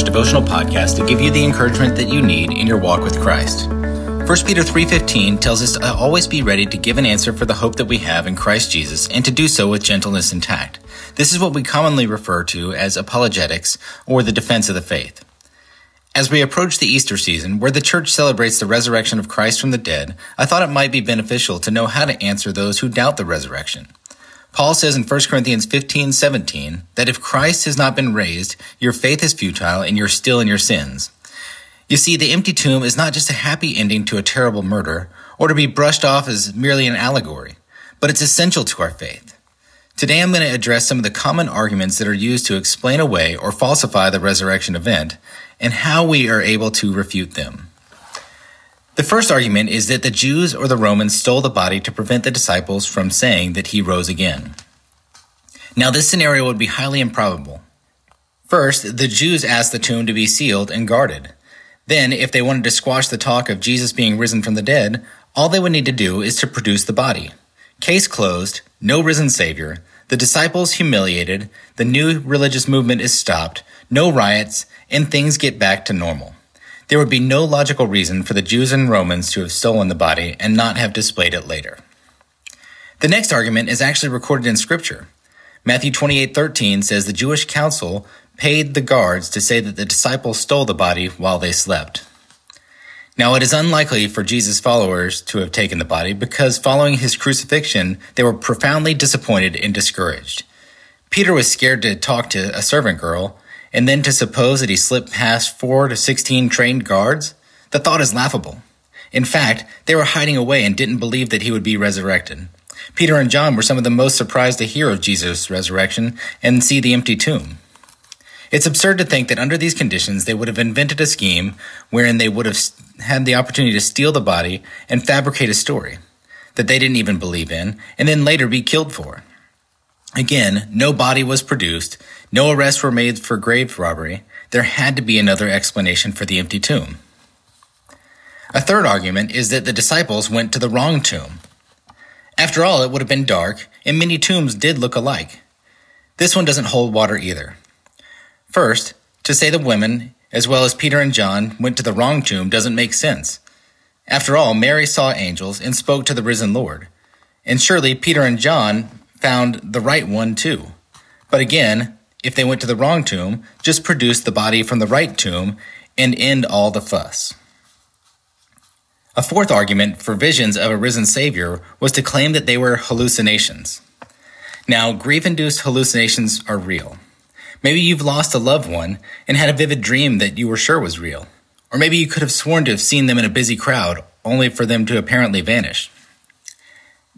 devotional podcast to give you the encouragement that you need in your walk with Christ. 1 Peter 3:15 tells us to always be ready to give an answer for the hope that we have in Christ Jesus and to do so with gentleness and tact. This is what we commonly refer to as apologetics or the defense of the faith. As we approach the Easter season, where the church celebrates the resurrection of Christ from the dead, I thought it might be beneficial to know how to answer those who doubt the resurrection. Paul says in 1 Corinthians 15, 17, that if Christ has not been raised, your faith is futile and you're still in your sins. You see, the empty tomb is not just a happy ending to a terrible murder, or to be brushed off as merely an allegory, but it's essential to our faith. Today I'm going to address some of the common arguments that are used to explain away or falsify the resurrection event, and how we are able to refute them. The first argument is that the Jews or the Romans stole the body to prevent the disciples from saying that he rose again. Now, this scenario would be highly improbable. First, the Jews asked the tomb to be sealed and guarded. Then, if they wanted to squash the talk of Jesus being risen from the dead, all they would need to do is to produce the body. Case closed, no risen Savior, the disciples humiliated, the new religious movement is stopped, no riots, and things get back to normal. There would be no logical reason for the Jews and Romans to have stolen the body and not have displayed it later. The next argument is actually recorded in Scripture. Matthew 28:13 says the Jewish council paid the guards to say that the disciples stole the body while they slept. Now, it is unlikely for Jesus' followers to have taken the body because following his crucifixion, they were profoundly disappointed and discouraged. Peter was scared to talk to a servant girl, and then to suppose that he slipped past four to 16 trained guards? The thought is laughable. In fact, they were hiding away and didn't believe that he would be resurrected. Peter and John were some of the most surprised to hear of Jesus' resurrection and see the empty tomb. It's absurd to think that under these conditions they would have invented a scheme wherein they would have had the opportunity to steal the body and fabricate a story that they didn't even believe in and then later be killed for. Again, no body was produced, no arrests were made for grave robbery. There had to be another explanation for the empty tomb. A third argument is that the disciples went to the wrong tomb. After all, it would have been dark, and many tombs did look alike. This one doesn't hold water either. First, to say the women, as well as Peter and John, went to the wrong tomb doesn't make sense. After all, Mary saw angels and spoke to the risen Lord. And surely Peter and John found the right one too. But again, if they went to the wrong tomb, just produce the body from the right tomb and end all the fuss. A fourth argument for visions of a risen Savior was to claim that they were hallucinations. Now, grief induced hallucinations are real. Maybe you've lost a loved one and had a vivid dream that you were sure was real. Or maybe you could have sworn to have seen them in a busy crowd, only for them to apparently vanish.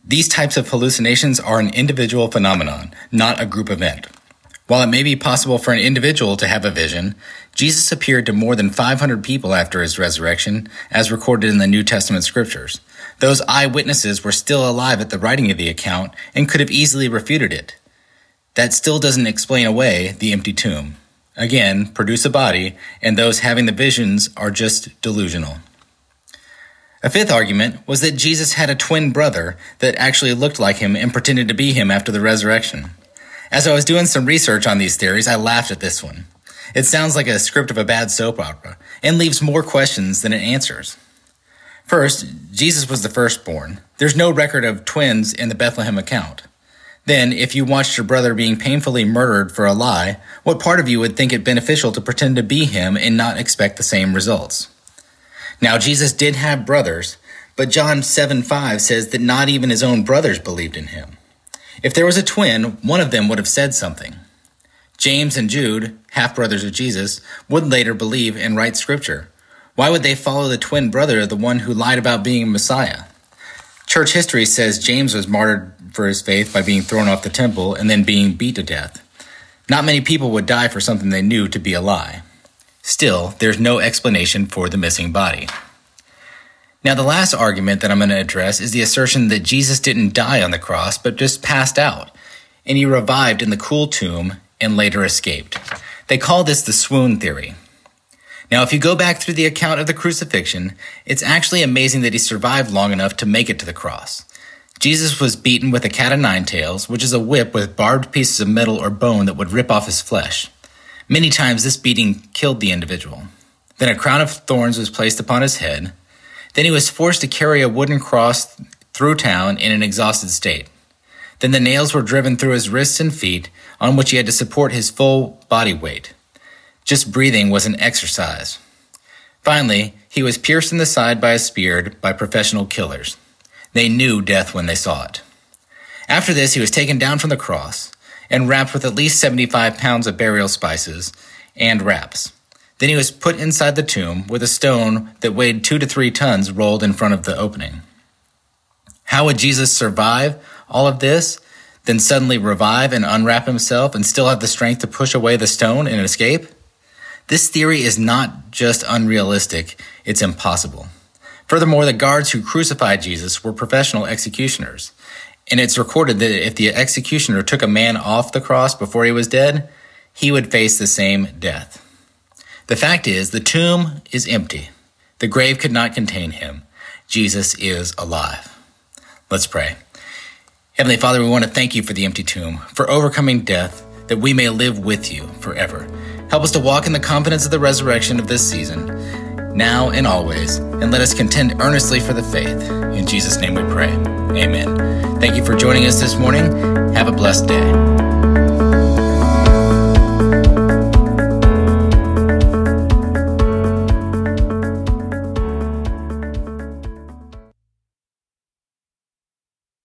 These types of hallucinations are an individual phenomenon, not a group event. While it may be possible for an individual to have a vision, Jesus appeared to more than 500 people after his resurrection, as recorded in the New Testament scriptures. Those eyewitnesses were still alive at the writing of the account and could have easily refuted it. That still doesn't explain away the empty tomb. Again, produce a body, and those having the visions are just delusional. A fifth argument was that Jesus had a twin brother that actually looked like him and pretended to be him after the resurrection. As I was doing some research on these theories, I laughed at this one. It sounds like a script of a bad soap opera and leaves more questions than it answers. First, Jesus was the firstborn. There's no record of twins in the Bethlehem account. Then, if you watched your brother being painfully murdered for a lie, what part of you would think it beneficial to pretend to be him and not expect the same results? Now, Jesus did have brothers, but John 7 5 says that not even his own brothers believed in him. If there was a twin, one of them would have said something. James and Jude, half brothers of Jesus, would later believe and write scripture. Why would they follow the twin brother of the one who lied about being a Messiah? Church history says James was martyred for his faith by being thrown off the temple and then being beat to death. Not many people would die for something they knew to be a lie. Still, there's no explanation for the missing body. Now, the last argument that I'm going to address is the assertion that Jesus didn't die on the cross, but just passed out, and he revived in the cool tomb and later escaped. They call this the swoon theory. Now, if you go back through the account of the crucifixion, it's actually amazing that he survived long enough to make it to the cross. Jesus was beaten with a cat o' nine tails, which is a whip with barbed pieces of metal or bone that would rip off his flesh. Many times this beating killed the individual. Then a crown of thorns was placed upon his head. Then he was forced to carry a wooden cross through town in an exhausted state. Then the nails were driven through his wrists and feet, on which he had to support his full body weight. Just breathing was an exercise. Finally, he was pierced in the side by a spear by professional killers. They knew death when they saw it. After this, he was taken down from the cross and wrapped with at least 75 pounds of burial spices and wraps. Then he was put inside the tomb with a stone that weighed two to three tons rolled in front of the opening. How would Jesus survive all of this, then suddenly revive and unwrap himself and still have the strength to push away the stone and escape? This theory is not just unrealistic, it's impossible. Furthermore, the guards who crucified Jesus were professional executioners. And it's recorded that if the executioner took a man off the cross before he was dead, he would face the same death. The fact is, the tomb is empty. The grave could not contain him. Jesus is alive. Let's pray. Heavenly Father, we want to thank you for the empty tomb, for overcoming death, that we may live with you forever. Help us to walk in the confidence of the resurrection of this season, now and always, and let us contend earnestly for the faith. In Jesus' name we pray. Amen. Thank you for joining us this morning. Have a blessed day.